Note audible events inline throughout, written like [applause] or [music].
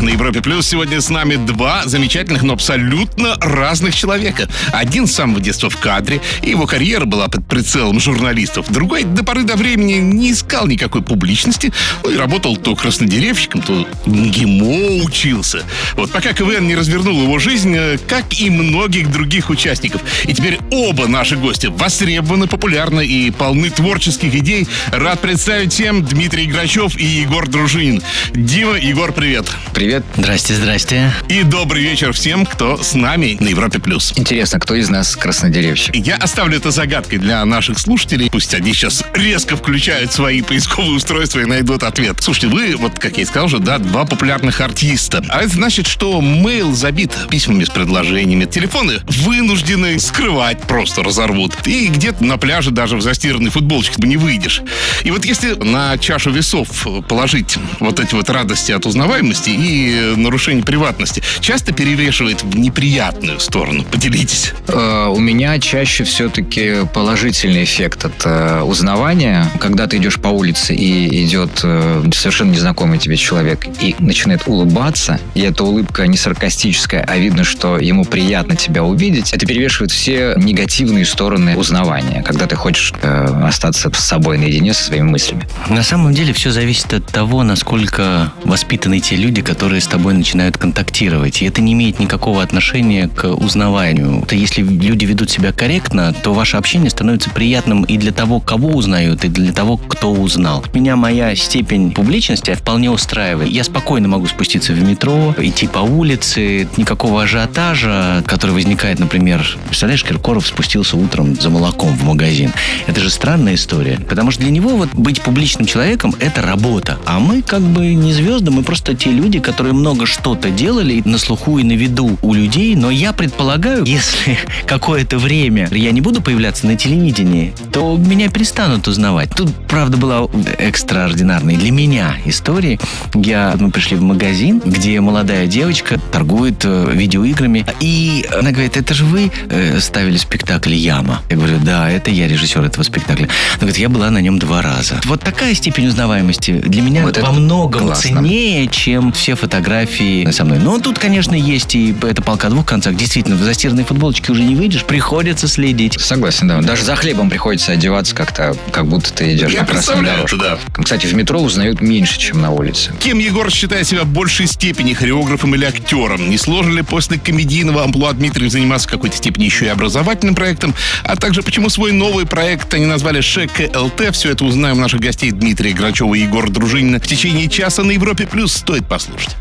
На Европе Плюс сегодня с нами два замечательных, но абсолютно разных человека. Один с самого детства в кадре, и его карьера была под прицелом журналистов. Другой до поры до времени не искал никакой публичности, ну и работал то краснодеревщиком, то ГИМО учился. Вот пока КВН не развернул его жизнь, э, как и многих других участников. И теперь оба наши гости востребованы, популярны и полны творческих идей. Рад представить всем Дмитрий Грачев и Егор Дружинин. Дима, Егор, привет. Привет. Здрасте, здрасте. И добрый вечер всем, кто с нами на Европе+. плюс. Интересно, кто из нас краснодеревщик? Я оставлю это загадкой для наших слушателей. Пусть они сейчас резко включают свои поисковые устройства и найдут ответ. Слушайте, вы, вот как я и сказал уже, да, два популярных артиста. А это значит, что мейл забит письмами с предложениями. Телефоны вынуждены скрывать, просто разорвут. И где-то на пляже даже в застиранной футболочке не выйдешь. И вот если на чашу весов положить вот эти вот радости от узнаваемости и нарушение приватности, часто перевешивает в неприятную сторону. Поделитесь. Э, у меня чаще все-таки положительный эффект от э, узнавания. Когда ты идешь по улице и идет э, совершенно незнакомый тебе человек и начинает улыбаться, и эта улыбка не саркастическая, а видно, что ему приятно тебя увидеть, это перевешивает все негативные стороны узнавания, когда ты хочешь остаться с собой наедине со своими мыслями. На самом деле все зависит от того, насколько воспитаны те люди, которые с тобой начинают контактировать. И это не имеет никакого отношения к узнаванию. Это если люди ведут себя корректно, то ваше общение становится приятным и для того, кого узнают, и для того, кто узнал. Меня моя степень публичности вполне устраивает. Я спокойно могу спуститься в метро, идти по улице, никакого ажиотажа, который возникает, например, представляешь, Киркоров спустился утром за молоком в магазин. Это же странная история. Потому что для него вот быть публичным человеком – это работа. А мы как бы не звезды, мы просто те люди, которые много что-то делали на слуху и на виду у людей. Но я предполагаю, [laughs] если какое-то время я не буду появляться на телевидении, то меня перестанут узнавать. Тут, правда, была экстраординарная для меня история. Я, мы пришли в магазин, где молодая девочка торгует э, видеоиграми. И она говорит, это же вы э, ставили спектакль «Яма». Я говорю, да, это я режиссер этого спектакля. Она говорит, я была на нем два раза. Вот такая степень узнаваемости для меня Вот во многом классно. ценнее, чем все фотографии со мной. Но тут, конечно, есть и это полка о двух концах. Действительно, в застиранной футболочке уже не выйдешь, приходится следить. Согласен, да. Даже за хлебом приходится одеваться как-то, как будто ты идешь Я на красную представляю дорожку. да. Кстати, в метро узнают меньше, чем на улице. Кем Егор считает себя в большей степени хореографом или актером? Не сложно ли после комедийного амплуа Дмитрия заниматься в какой-то степени еще и образовательным проектом? А также почему свой новый проект они назвали ШК ЛТ? Все это узнаем у наших гостей Дмитрия Грачева и Егора Дружинина в течение часа на Европе Плюс. Стоит послушать.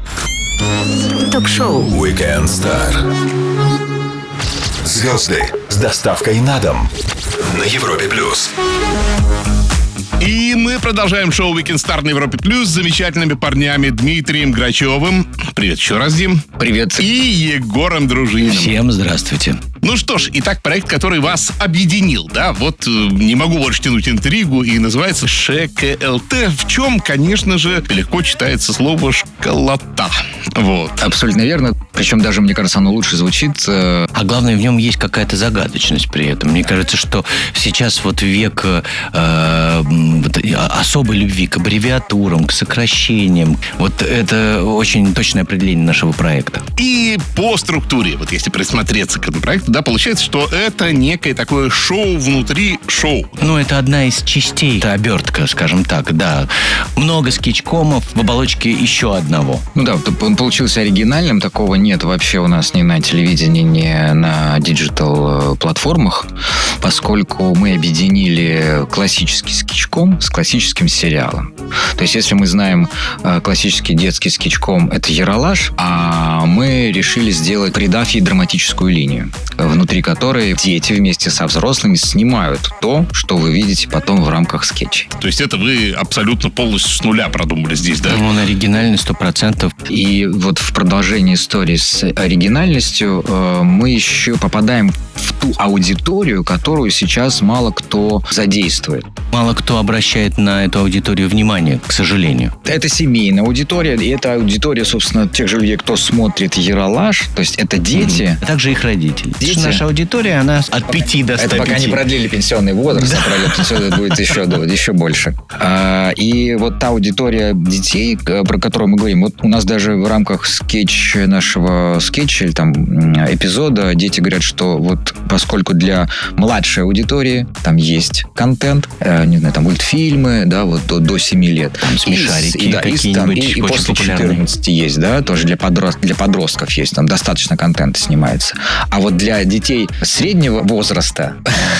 Ток-шоу Weekend Star. Звезды с доставкой на дом на Европе Плюс. И мы продолжаем шоу Weekend Star на Европе Плюс с замечательными парнями Дмитрием Грачевым. Привет еще раз, Дим. Привет. И Егором Дружининым. Всем здравствуйте. Ну что ж, итак, проект, который вас объединил, да, вот э, не могу больше тянуть интригу, и называется ШКЛТ, в чем, конечно же, легко читается слово «школота». Вот. Абсолютно верно. Причем даже, мне кажется, оно лучше звучит. э, А главное, в нем есть какая-то загадочность при этом. Мне кажется, что сейчас вот век э, вот, о- особой любви к аббревиатурам, к сокращениям. Вот это очень точное определение нашего проекта. И по структуре, вот если присмотреться к этому проекту, да, получается, что это некое такое шоу внутри шоу. Ну, это одна из частей. Это обертка, скажем так, да. Много скетчкомов в оболочке еще одного. Ну да, он получился оригинальным. Такого нет вообще у нас ни на телевидении, ни на диджитал-платформах, поскольку мы объединили классический скетчком с классическим сериалом. То есть, если мы знаем э, классический детский скетчком, это Яралаш, а мы решили сделать, придав ей драматическую линию, внутри которой дети вместе со взрослыми снимают то, что вы видите потом в рамках скетчей. То есть это вы абсолютно полностью с нуля продумали здесь, да? Он оригинальный, сто процентов. И вот в продолжении истории с оригинальностью э, мы еще попадаем в ту ту аудиторию, которую сейчас мало кто задействует. Мало кто обращает на эту аудиторию внимание, к сожалению. Это семейная аудитория, и это аудитория, собственно, тех же людей, кто смотрит Ералаш, то есть это дети. А также их родители. Дети. Наша аудитория, она от 5 до 105. Это пока не продлили пенсионный возраст, а продлят будет еще, да, еще больше. А, и вот та аудитория детей, про которую мы говорим, вот у нас даже в рамках скетч нашего скетча или там эпизода дети говорят, что вот поскольку для младшей аудитории там есть контент, э, не знаю, там мультфильмы, да, вот до, до 7 лет. Там смешарики И, и, да, и, там, и, какие-нибудь и очень после популярные. 14 есть, да, тоже для, подрост, для подростков есть, там достаточно контента снимается. А вот для детей среднего возраста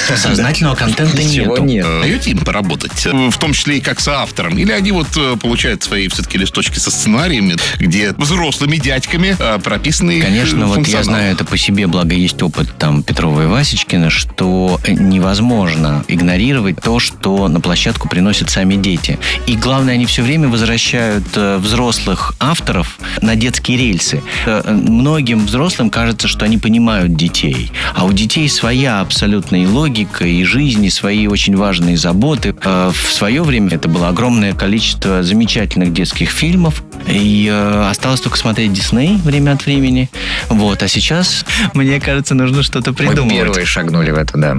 [laughs] Сознательного контента ничего нет. Даете им поработать, э, в том числе и как соавтором? Или они вот э, получают свои все-таки листочки со сценариями, где взрослыми дядьками э, прописаны Конечно, вот я знаю это по себе, благо есть опыт там Петрова и Васечкина, что невозможно игнорировать то, что на площадку приносят сами дети. И главное, они все время возвращают э, взрослых авторов на детские рельсы. Э, Многим взрослым кажется, что они понимают детей, а у детей своя абсолютная и логика, и жизнь, и свои очень важные заботы. Э, В свое время это было огромное количество замечательных детских фильмов, и осталось только смотреть Дисней время от времени. Вот, а сейчас, [laughs] мне кажется, нужно что-то Мы придумывать. первые шагнули в это, да.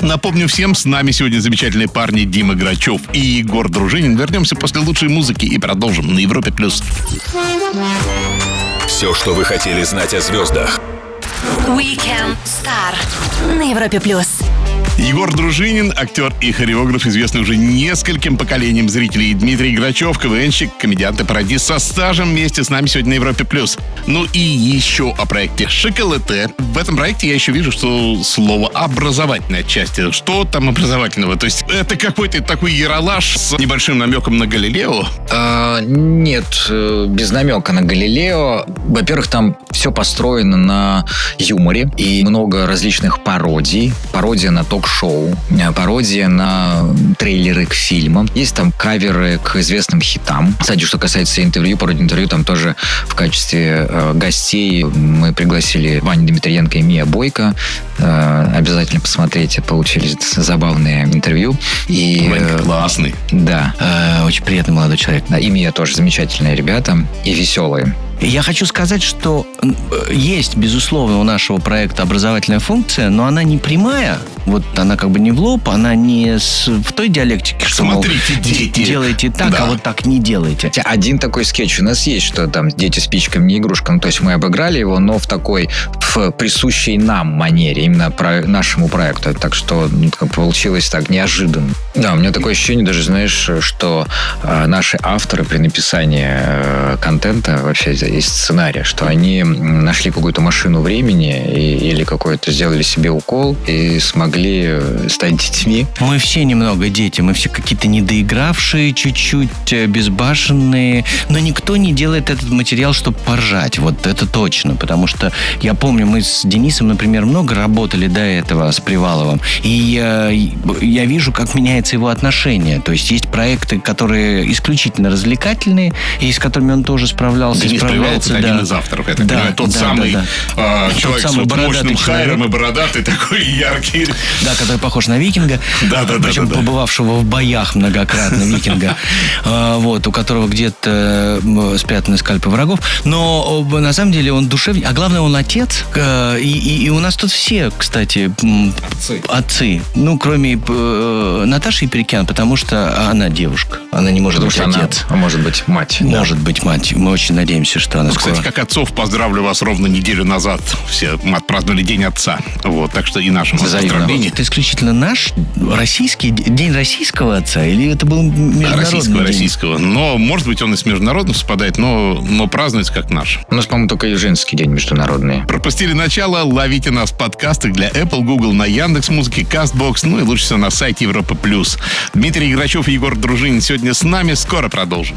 Напомню всем, с нами сегодня замечательные парни Дима Грачев и Егор Дружинин. Вернемся после лучшей музыки и продолжим на Европе+. плюс. Все, что вы хотели знать о звездах. Weekend Star на Европе плюс. Егор Дружинин, актер и хореограф, известный уже нескольким поколениям зрителей. Дмитрий Грачев, КВНщик, комедиант и пародист со стажем вместе с нами сегодня на Европе+. плюс. Ну и еще о проекте «Шоколате». В этом проекте я еще вижу, что слово «образовательное» отчасти. Что там образовательного? То есть это какой-то такой яролаж с небольшим намеком на Галилео? А, нет, э, без намека на Галилео. Во-первых, там все построено на юморе и много различных пародий. Пародия на ток-шоу, э, пародия на трейлеры к фильмам. Есть там каверы к известным хитам. Кстати, что касается интервью, пародии интервью, там тоже в качестве э, гостей мы пригласили Ваню Дмитриенко и Мия Бойко. Э, обязательно посмотрите, получились забавные интервью. И, Ванька э, классный. да, Э, Очень приятный молодой человек. да, и Мия тоже замечательные ребята и веселые. Я хочу сказать, что э, есть, безусловно, у нашего проекта образовательная функция, но она не прямая. Вот она как бы не в лоб, она не с- в той диалектике, что мол, Смотрите, дети. делайте так, Да. а вот так не делайте. Хотя один такой скетч у нас есть, что там дети спичками не игрушкам. То есть мы обыграли его, но в такой в присущей нам манере, именно про нашему проекту. Так что ну, как получилось так неожиданно. Да, у меня такое ощущение даже, знаешь, что э, наши авторы при написании э, контента вообще из сценария, что они нашли какую-то машину времени и- или какой-то сделали себе укол и смогли э, стать детьми. Мы все немного дети, мы все какие-то недоигравшие, чуть-чуть э, безбашенные, но никто не делает этот материал, чтобы поржать, вот это точно, потому что я помню, мы с Денисом, например, много работали до этого с Приваловым, и э, я вижу, как меняется его отношение, то есть есть проекты, которые исключительно развлекательные, и с которыми он тоже справлялся, Денис Привалов справляется, это один да. из авторов, я так Да, понимаю. Тот да, самый да, а, Тот человек самый с вот мощным человек. хайром и бородатый такой яркий. Да, который похож на викинга. Да, да, да, Причем да, да. побывавшего в боях многократно [laughs] викинга. А, Вот, у которого где-то спрятаны скальпы врагов. Но э, на самом деле он душевный. А главное, он отец. Э, И, у нас тут все, кстати, отцы. Ну, кроме э, Наташи Перекян, потому что она девушка. Она не может Потому быть она, отец. может быть, мать. да. Может быть, мать. Мы очень надеемся, что она Ну, скоро... кстати, как отцов, поздравлю вас ровно неделю назад. Все отпраздновали День отца. Вот, так что и нашим Взаимно. поздравления. Это исключительно наш российский день российского отца или это был международный Российского, день? российского. Но, может быть, он и с международным совпадает, но, но празднуется как наш. У нас, по-моему, только и женский день международный. Пропустили начало, ловите нас в подкастах для Apple, Google, на Яндекс Музыке, Castbox, ну и лучше всего на сайте Европа Плюс. Дмитрий Грачев и Егор Дружинин сегодня с нами. Скоро продолжим.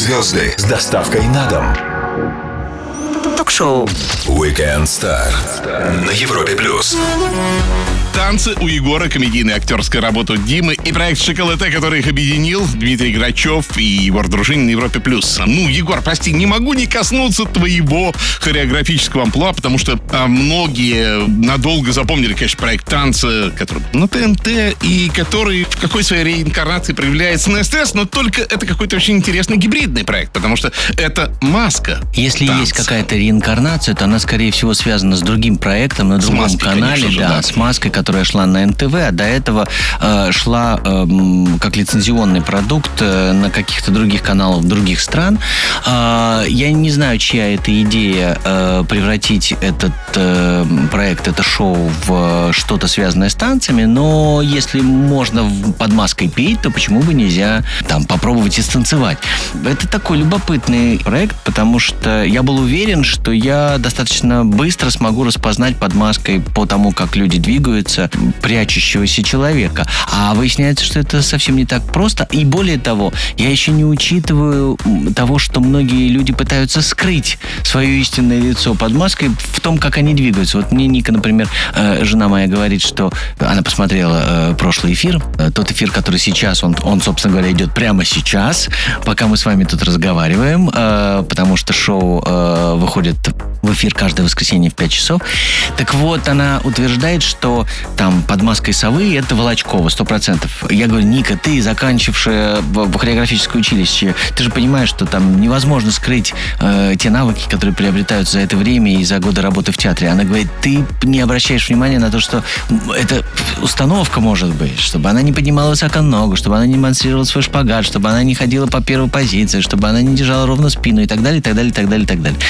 Звезды с доставкой на дом. Ток-шоу Weekend Star на Европе плюс. Танцы у Егора, комедийная актерская работа Димы и проект «Шоколате», который их объединил, Дмитрий Грачев и Егор Дружинин на Европе+. плюс. Ну, Егор, прости, не могу не коснуться твоего хореографического амплуа, потому что а, многие надолго запомнили, конечно, проект «Танцы», который на ТНТ и который в какой своей реинкарнации проявляется на СТС, но только это какой-то очень интересный гибридный проект, потому что это маска. Если танца. есть какая-то реинкарнация, то она, скорее всего, связана с другим проектом на другом маской, канале, конечно да, да. с маской, которая шла на НТВ, а до этого э, шла э, как лицензионный продукт э, на каких-то других каналах других стран. А, я не знаю, чья это идея э, превратить этот э, проект, это шоу в что-то связанное с танцами, но если можно под маской петь, то почему бы нельзя там попробовать и станцевать? Это такой любопытный проект, потому что я был уверен, что я достаточно быстро смогу распознать под маской по тому, как люди двигаются, прячущегося человека. А выясняется, что это совсем не так просто. И более того, я еще не учитываю того, что многие люди пытаются скрыть свое истинное лицо под маской в том, как они двигаются. Вот мне Ника, например, э, жена моя говорит, что она посмотрела э, прошлый эфир, э, тот эфир, который сейчас, он, он, собственно говоря, идет прямо сейчас, пока мы с вами тут разговариваем, потому что шоу выходит в эфир каждое воскресенье в 5 часов. Так вот, она утверждает, что там под маской совы это Волочкова, 100%. Я говорю, Ника, ты, заканчившая хореографическое училище, ты же понимаешь, что там невозможно скрыть э, те навыки, которые приобретаются за это время и за годы работы в театре. Она говорит, ты не обращаешь внимания на то, что это установка может быть, чтобы она не поднимала высоко ногу, чтобы она не демонстрировала свой шпагат, чтобы она не ходила по первой позиции, чтобы она не держала ровно спину и так далее, и так далее, и так далее, и так далее.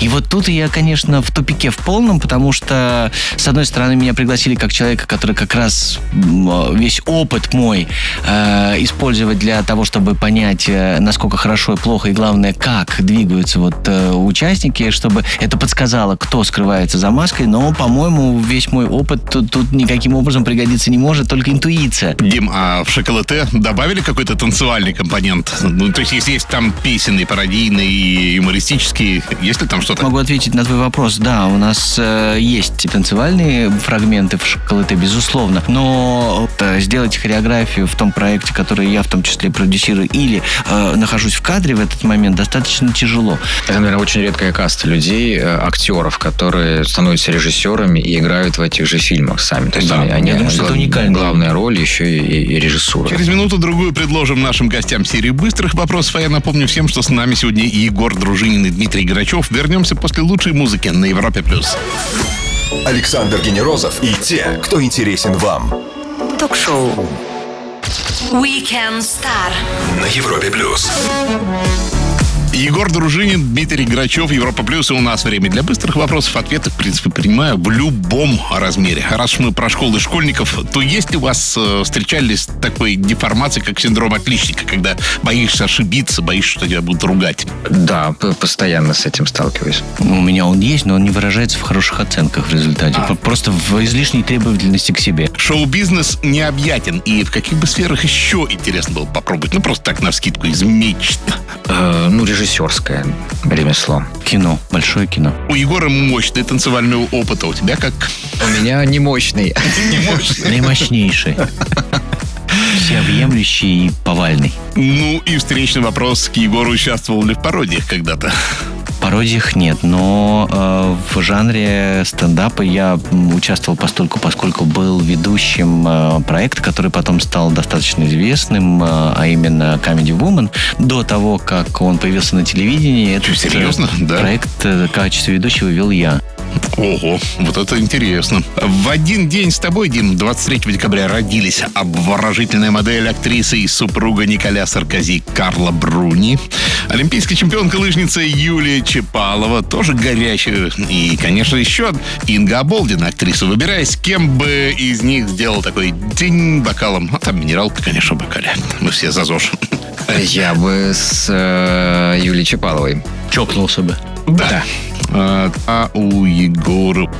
И вот тут я, конечно, в тупике в полном, потому что, с одной стороны, меня пригласили как человека, который как раз м, весь опыт мой э, использовать для того, чтобы понять, э, насколько хорошо и плохо, и главное, как двигаются вот э, участники, чтобы это подсказало, кто скрывается за маской, но, по-моему, весь мой опыт тут, тут никаким образом пригодиться не может, только интуиция. Дим, а в шоколате добавили какой-то танцевальный компонент? Ну, то есть, если есть там песенный, пародийный и юмористический, есть ли там что-то? Могу ответить на твой вопрос. Да, у нас э, есть танцевальные фрагменты в шоколате, безусловно. Но э, сделать хореографию в том проекте, который я в том числе продюсирую, или э, нахожусь в кадре в этот момент, достаточно тяжело. Это, наверное, очень редкая каста людей, э, актеров, которые становятся режиссерами и играют в этих же фильмах сами. То есть Да, они, они- я думаю, что это уникально. Главная роль еще и, и- и режиссура. Через минуту-другую предложим нашим гостям серию быстрых вопросов. А я напомню всем, что с нами сегодня Егор Дружинин и Дмитрий Грачев. Вернемся после лучшей музыки на Европе+. плюс. Александр Генерозов и те, кто интересен вам Ток-шоу Weekend Star на Европе плюс. Егор Дружинин, Дмитрий Грачев, Европа Плюс. И у нас время для быстрых вопросов. Ответы, в принципе, принимаю в любом размере. Раз мы про школы школьников, то есть ли у вас э, встречались такой деформацией, как синдром отличника, когда боишься ошибиться, боишься, что тебя будут ругать? Да, постоянно с этим сталкиваюсь. У меня он есть, но он не выражается в хороших оценках в результате. П- Просто в излишней требовательности к себе. Шоу-бизнес необъятен. И в каких бы сферах еще интересно было попробовать? Ну, просто так, на вскидку, из мечт. Э, ну, режиссерское ремесло. Кино, большое кино. У Егора мощный танцевальный опыт, а у тебя как? У меня не мощный. [laughs] Не мощный. Наимощнейший. Всеобъемлющий и повальный. Ну и встречный вопрос к Егору. Участвовал ли в пародиях когда-то? Пародиях нет, но э, в жанре стендапа я участвовал постольку, поскольку был ведущим э, проекта, который потом стал достаточно известным, э, а именно Comedy Woman. До того, как он появился на телевидении, этот серьезно? Да. проект э, в качестве ведущего вел я. Ого, вот это интересно. В один день с тобой, Дим, 23 декабря родились обворожительная модель, актриса и супруга Николя Саркози Карла Бруни, олимпийская чемпионка лыжница Юлия Чепалова, тоже горячая, и, конечно, еще Инга Оболдина, актриса. Выбирай, с кем бы из них сделал такой день бокалом. А там минералка, конечно, в бокале. Мы все за ЗОЖ. Я бы с э, Юлией Чапаловой. Чокнулся бы. Да. А, а у Егора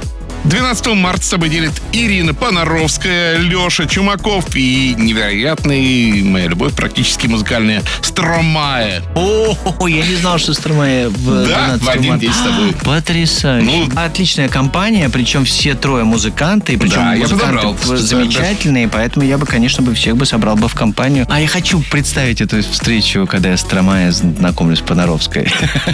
12 марта с тобой делит Ирина Понаровская, Леша Чумаков и невероятный, моя любовь, практически музыкальная Стромая. О, я не знал, что Стромая в Да, 12 в один марта. день с тобой. Потрясающе. Ну, Отличная компания, причем все трое музыканты, причем Да, музыканты замечательные, поэтому я бы, конечно, бы всех бы собрал бы в компанию. А я хочу представить эту встречу, когда я с Стромая знакомлюсь с Понаровской.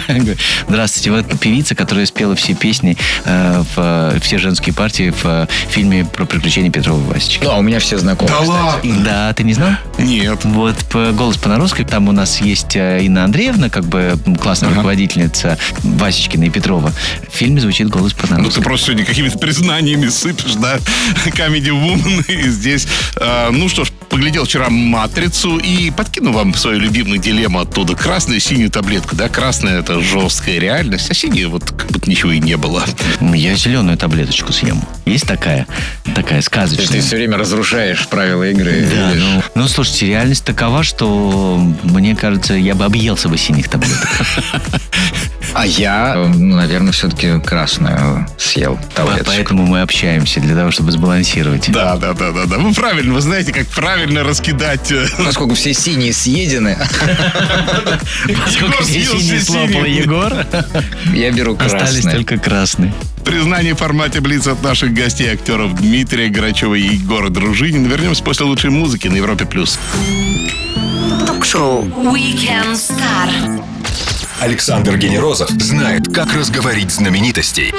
[laughs] Здравствуйте, вы певица, которая спела все песни, э, в, э, все женские партии в э, фильме про приключения Петрова Васечки. Ну, а у меня все знакомы, Да кстати. ладно? Да, ты не знал? Нет. Вот по голос Понаровской, там у нас есть э, Инна Андреевна, как бы классная Ага. руководительница Васечкина и Петрова. В фильме звучит голос Ну, ты просто сегодня какими-то признаниями сыпешь, да? [laughs] Comedy Woman и здесь. А, ну что ж, поглядел вчера «Матрицу» и подкину вам свою любимую дилемму оттуда. Красную и синюю таблетку, да? Красная — это жесткая реальность, а синяя вот как будто ничего и не было. Я зеленую таблеточку съем. Есть такая, такая То есть сказочная. ты все время разрушаешь правила игры. Да, видишь? ну, ну, слушайте, реальность такова, что мне кажется, я бы объелся бы синих таблеток. А я, ну, наверное, все-таки красную съел таблеточку. Поэтому мы общаемся для того, чтобы сбалансировать. Да, да, да, да, да. Вы правильно, вы знаете, как правильно раскидать. э, Поскольку все синие съедены, [laughs] Поскольку все синие слопал. Егор, я беру остались красное. только красные. Признание в формате Блиц от наших гостей, актеров Дмитрия Грачева и Егора Дружинина. Вернемся после лучшей музыки на Европе+. плюс. Ток-шоу Weekend Star. Александр Генерозов знает, как разговорить знаменитостей.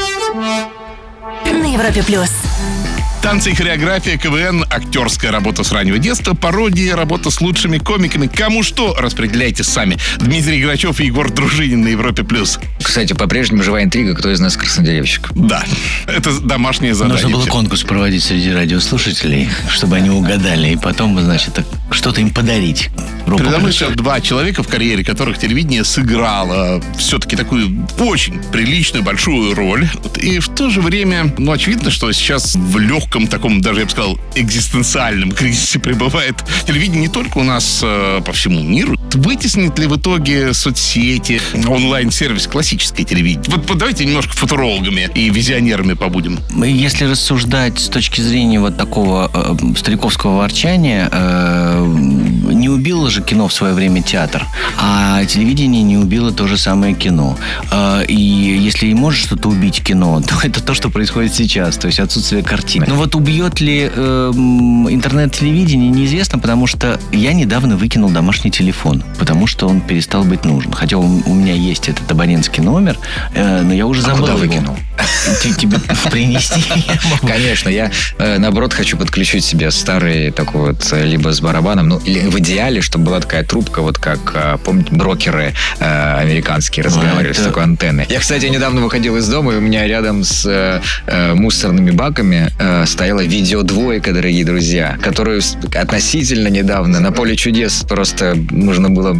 На Европе плюс. Танцы и хореография, КВН, актерская работа с раннего детства, пародия, работа с лучшими комиками. Кому что, распределяйте сами. Дмитрий Грачев и Егор Дружинин на Европе+. плюс. Кстати, по-прежнему живая интрига, кто из нас краснодеревщик. Да, это домашнее задание. Нужно было конкурс проводить среди радиослушателей, чтобы они угадали, и потом, значит, что-то им подарить. Передо мной сейчас два человека, в карьере которых телевидение сыграло все-таки такую очень приличную, большую роль. И в то же время, ну, очевидно, что сейчас в легком таком, даже я бы сказал, экзистенциальном кризисе пребывает телевидение не только у нас э, по всему миру. Вытеснит ли в итоге соцсети, онлайн-сервис классическое телевидение? Вот, вот давайте немножко футурологами и визионерами побудем. Если рассуждать с точки зрения вот такого э, стариковского ворчания, э, не убило же кино в свое время театр, а телевидение не убило то же самое кино. Э, и если и может что-то убить кино, [laughs] то это то, что происходит сейчас, то есть отсутствие картины. Но вот убьет ли э, интернет-телевидение, неизвестно, потому что я недавно выкинул домашний телефон, потому что он перестал быть нужен. Хотя у, у меня есть этот абонентский номер, э, но я уже забыл куда его. выкинул? Тебе принести. [laughs] Конечно, я э, наоборот хочу подключить себе старый такой вот э, либо с барабаном, ну или в идеале, чтобы была такая трубка, вот как, э, помните, брокеры американские разговаривали с такой антенной. Я, кстати, недавно выходил из дома, и у меня рядом с мусорными баками стояла видеодвойка, дорогие друзья, которую относительно недавно на поле чудес просто нужно было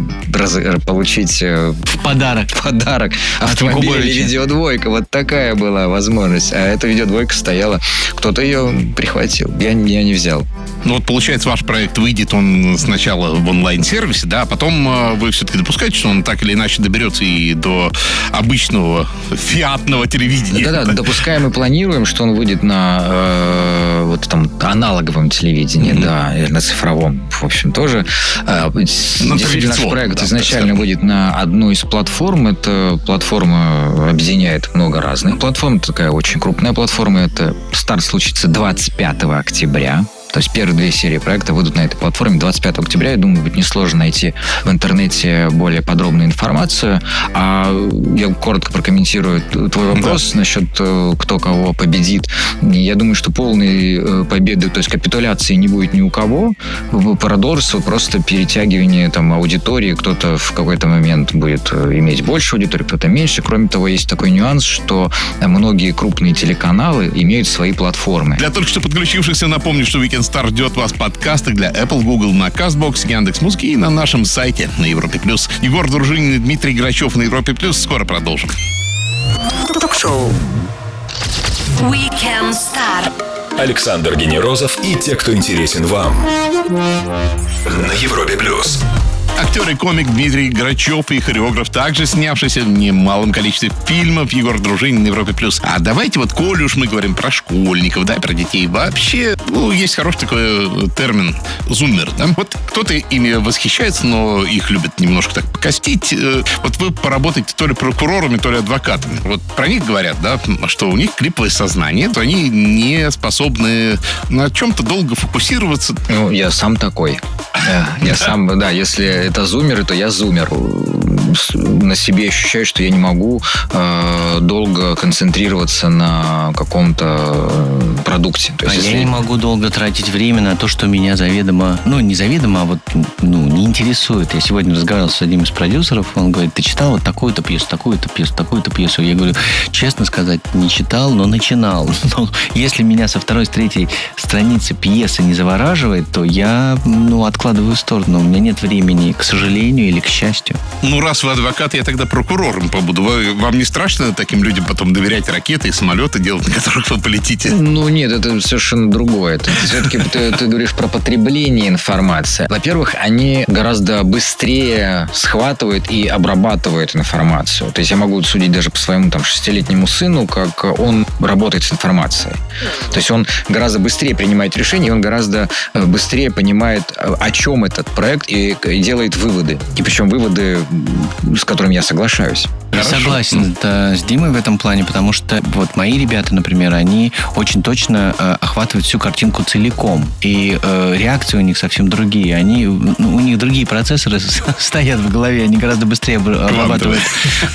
получить В подарок. подарок автомобиль или видеодвойка. Вот такая была возможность. А эта видеодвойка стояла. Кто-то ее прихватил. Я, я не взял. Ну вот получается, ваш проект выйдет он сначала в онлайн-сервисе, да, а потом э, вы все-таки допускаете, что он так или иначе доберется и до обычного фиатного телевидения. Да-да, допускаем и планируем, что он выйдет на э, аналоговом телевидении, Мгм. да, и на цифровом, в общем, тоже. Э, Действительно, наш проект да, изначально будет на одну из платформ. Эта платформа объединяет много разных платформ. Это такая очень крупная платформа. Это старт случится 25 октября. То есть первые две серии проекта выйдут на этой платформе 25 октября. Я думаю, будет несложно найти в интернете более подробную информацию. А я коротко прокомментирую твой вопрос насчет э, кто кого победит. Я думаю, что полной э, победы, то есть капитуляции не будет ни у кого. Продолжится просто перетягивание там, аудитории. Кто-то в какой-то момент будет э, иметь больше аудитории, кто-то меньше. Кроме того, есть такой нюанс, что многие крупные телеканалы имеют свои платформы. Для только что подключившихся напомню, что Weekend Star ждет вас в подкастах для Apple, Google, на CastBox, Яндекс.Музыки и на нашем сайте на Европе+. плюс. Егор Дружинин и Дмитрий Грачев на Европе+. плюс. Скоро продолжим. Ток-шоу Weekend Star. Александр Генерозов и те, кто интересен вам. На Европе плюс. Актер и комик Дмитрий Грачев и хореограф, также снявшийся в немалом количестве фильмов Егор Дружинин Европе+. плюс. А давайте вот, коли уж мы говорим про школьников, да, про детей, вообще, ну, есть хороший такой э, термин «зумер», да. Вот кто-то ими восхищается, но их любят немножко так покостить. Э, Вот вы поработаете то ли прокурорами, то ли адвокатами. Вот про них говорят, да, что у них клиповое сознание, то они не способны на чем-то долго фокусироваться. Ну, я сам такой. Я сам, да, если это зумеры, то я зумер. На себе ощущаю, что я не могу э, долго концентрироваться на каком-то э, продукте. То А есть, я если- не могу долго тратить время на то, что меня заведомо, ну, не заведомо, а вот, ну, не интересует. Я сегодня разговаривал с одним из продюсеров, он говорит, ты читал вот такую-то пьесу, такую-то пьесу, такую-то пьесу? Я говорю, честно сказать, не читал, но начинал. [laughs] Но если меня со второй, с третьей страницы пьесы не завораживает, то я, ну, откладываю в сторону. У меня нет времени, к сожалению или к счастью. Ну, раз вы адвокат, я тогда прокурором побуду. Вы- вам не страшно таким людям потом доверять ракеты и самолеты делать, на которых вы полетите? Ну, нет, это совершенно другое. Это все-таки ты, ты говоришь про потребление информации. Во-первых, они гораздо быстрее схватывают и обрабатывают информацию. То есть я могу судить даже по своему там шестилетнему сыну, как он работает с информацией. То есть он гораздо быстрее принимает решения, он гораздо э, быстрее понимает, э, о чем этот проект, и, делает выводы. И причем выводы, с которыми я соглашаюсь. Я Хорошо. согласен это с Димой в этом плане, потому что вот мои ребята, например, они очень точно э, охватывают всю картинку целиком. И э, реакции у них совсем другие. Они, ну, у них другие процессоры [laughs] стоят в голове, они гораздо быстрее обра- обрабатывают,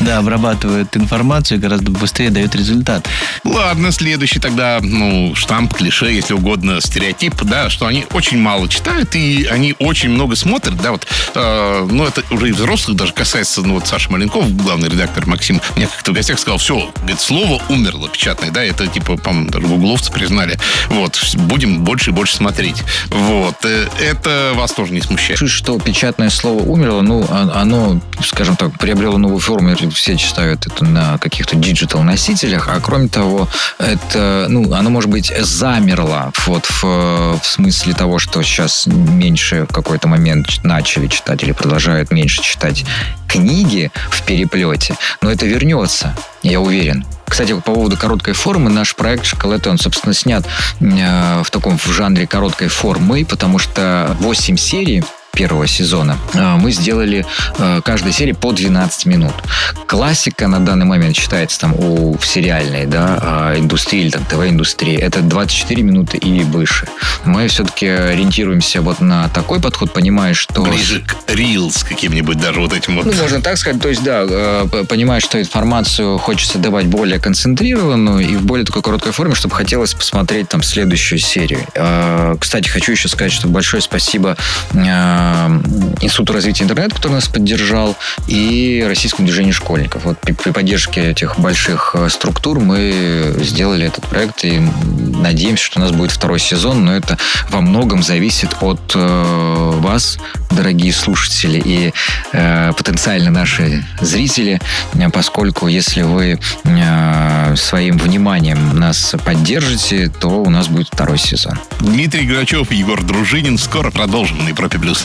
да, обрабатывают информацию, гораздо быстрее дают результат. Ладно, следующий тогда, ну, штамп, клише, если угодно, стереотип, да, что они очень мало читают и они очень много смотрят, да, вот, э, ну, это уже и взрослых даже касается, ну, вот Саша Маленков, главный редактор Максим, мне как-то в гостях сказал, все, говорит, слово умерло печатное, да, это, типа, по-моему, даже гугловцы признали, вот, будем больше и больше смотреть, вот, э, это вас тоже не смущает. Что печатное слово умерло, ну, а- оно, скажем так, приобрело новую форму, все читают это на каких-то диджитал-носителях, а кроме того, это, ну, оно, может быть, замерло вот в, в смысле того, что сейчас меньше в какой-то момент начали читать или продолжают меньше читать книги в переплете, но это вернется, я уверен. Кстати, по поводу короткой формы, наш проект «Шоколад», он, собственно, снят э, в таком в жанре короткой формы, потому что 8 серий первого сезона э, мы сделали э, каждой серии по 12 минут. Классика на данный момент считается там у в сериальной да, а, индустрии или там ТВ-индустрии. Это 24 минуты и выше. Мы все-таки ориентируемся вот на такой подход, понимая, что... Ближе к Reels каким-нибудь даже вот этим вот. Ну, можно так сказать. То есть, да, п- понимаешь, что информацию хочется давать более концентрированную и в более такой короткой форме, чтобы хотелось посмотреть там следующую серию. Кстати, хочу еще сказать, что большое спасибо Институту развития интернета, который нас поддержал, и Российскому движению школьников. Вот при, поддержке этих больших э, структур мы сделали этот проект и надеемся, что у нас будет второй сезон, но это во многом зависит от э, вас, дорогие слушатели и э, потенциально наши зрители, э, поскольку если вы э, своим вниманием нас поддержите, то у нас будет второй сезон. Дмитрий Грачев и Егор Дружинин. Скоро продолжим на Европе+. плюс.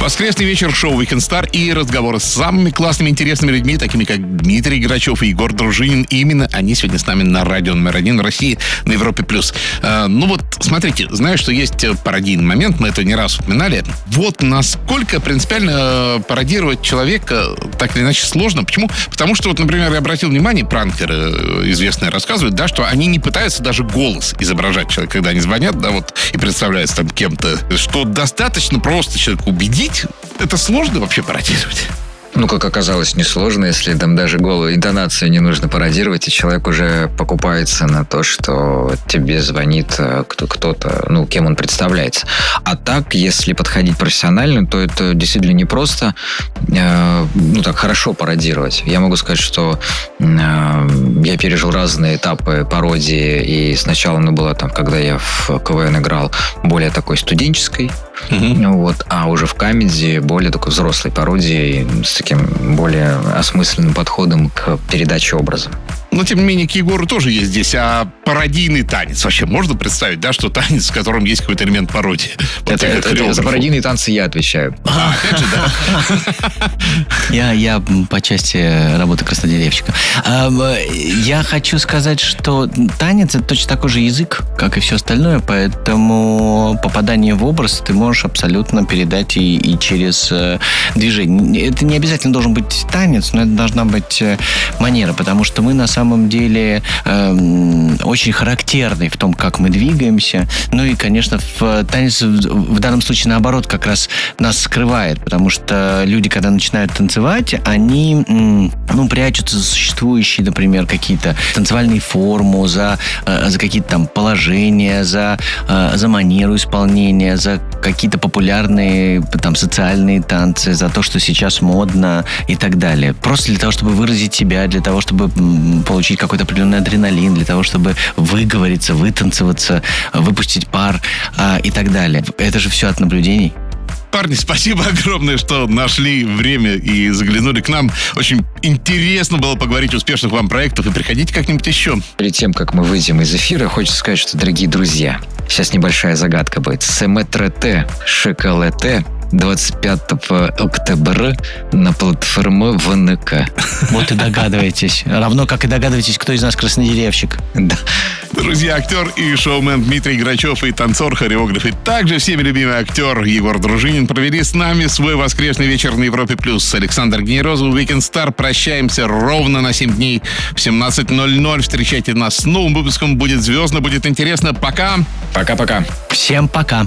Воскресный вечер шоу Weekend Star и разговоры с самыми классными интересными людьми, такими как Дмитрий Грачев и Егор Дружинин. Именно они сегодня с нами на радио номер один России на Европе+. плюс. Э, ну вот, смотрите, знаю, что есть э, пародийный момент, мы это не раз упоминали. Вот насколько принципиально э, пародировать человека так или иначе сложно. Почему? Потому что, вот, например, я обратил внимание, пранкеры известные рассказывают, да, что они не пытаются даже голос изображать человека, когда они звонят, да, вот, и представляются там кем-то, что достаточно просто человека убедить, это сложно вообще пародировать. Ну, как оказалось, несложно, если там даже голую интонацию не нужно пародировать, и человек уже покупается на то, что тебе звонит э, кто- кто-то, ну, кем он представляется. А так, если подходить профессионально, то это действительно непросто, э, ну, так хорошо пародировать. Я могу сказать, что э, я пережил разные этапы пародии, и сначала, ну, было там, когда я в КВН играл, более такой студенческой Вот, а уже в камеди более такой взрослой пародии с таким более осмысленным подходом к передаче образа. Но, тем не менее, к Егору тоже есть здесь. А пародийный танец. Вообще можно представить, да, что танец, в котором есть какой-то элемент пародии? Вот Это, этих это- за пародийные танцы я отвечаю. А, опять же, да. [laughs] Я, я по части работы краснодеревщика. А, Я хочу сказать, что танец это точно такой же язык, как и все остальное, поэтому попадание в образ ты можешь абсолютно передать и, и через э, движение. Это не обязательно должен быть танец, но это должна быть э, манера, потому что мы на самом деле эм, очень характерны в том, как мы двигаемся. Ну и, конечно, в танец в данном случае наоборот как раз нас скрывает, потому что люди, когда начинают танцевать, они м, ну, прячутся за существующие, например, какие-то танцевальные форму, за, э, за какие-то там положения, за, э, за манеру исполнения, за какие-то популярные там социальные танцы, за то, что сейчас модно и так далее. Просто для того, чтобы выразить себя, для того, чтобы получить какой-то определенный адреналин, для того, чтобы выговориться, вытанцеваться, выпустить пар а, и так далее. Это же все от наблюдений. Парни, спасибо огромное, что нашли время и заглянули к нам. Очень интересно было поговорить успешных вам проектов. И приходите как-нибудь еще. Перед тем, как мы выйдем из эфира, хочется сказать, что, дорогие друзья, сейчас небольшая загадка будет. Семетрете шоколате 25 октября на платформе ВНК. Вот и догадываетесь. Равно как и догадываетесь, кто из нас краснодеревщик. Да. Друзья, актер и шоумен Дмитрий Грачев и танцор, хореограф и также всеми любимый актер Егор Дружинин провели с нами свой воскресный вечер на Европе+. плюс. Александр Генерозов, Weekend Star. Прощаемся ровно на 7 дней в 17.00. Встречайте нас с новым выпуском. Будет звездно, будет интересно. Пока! Пока-пока. Всем пока.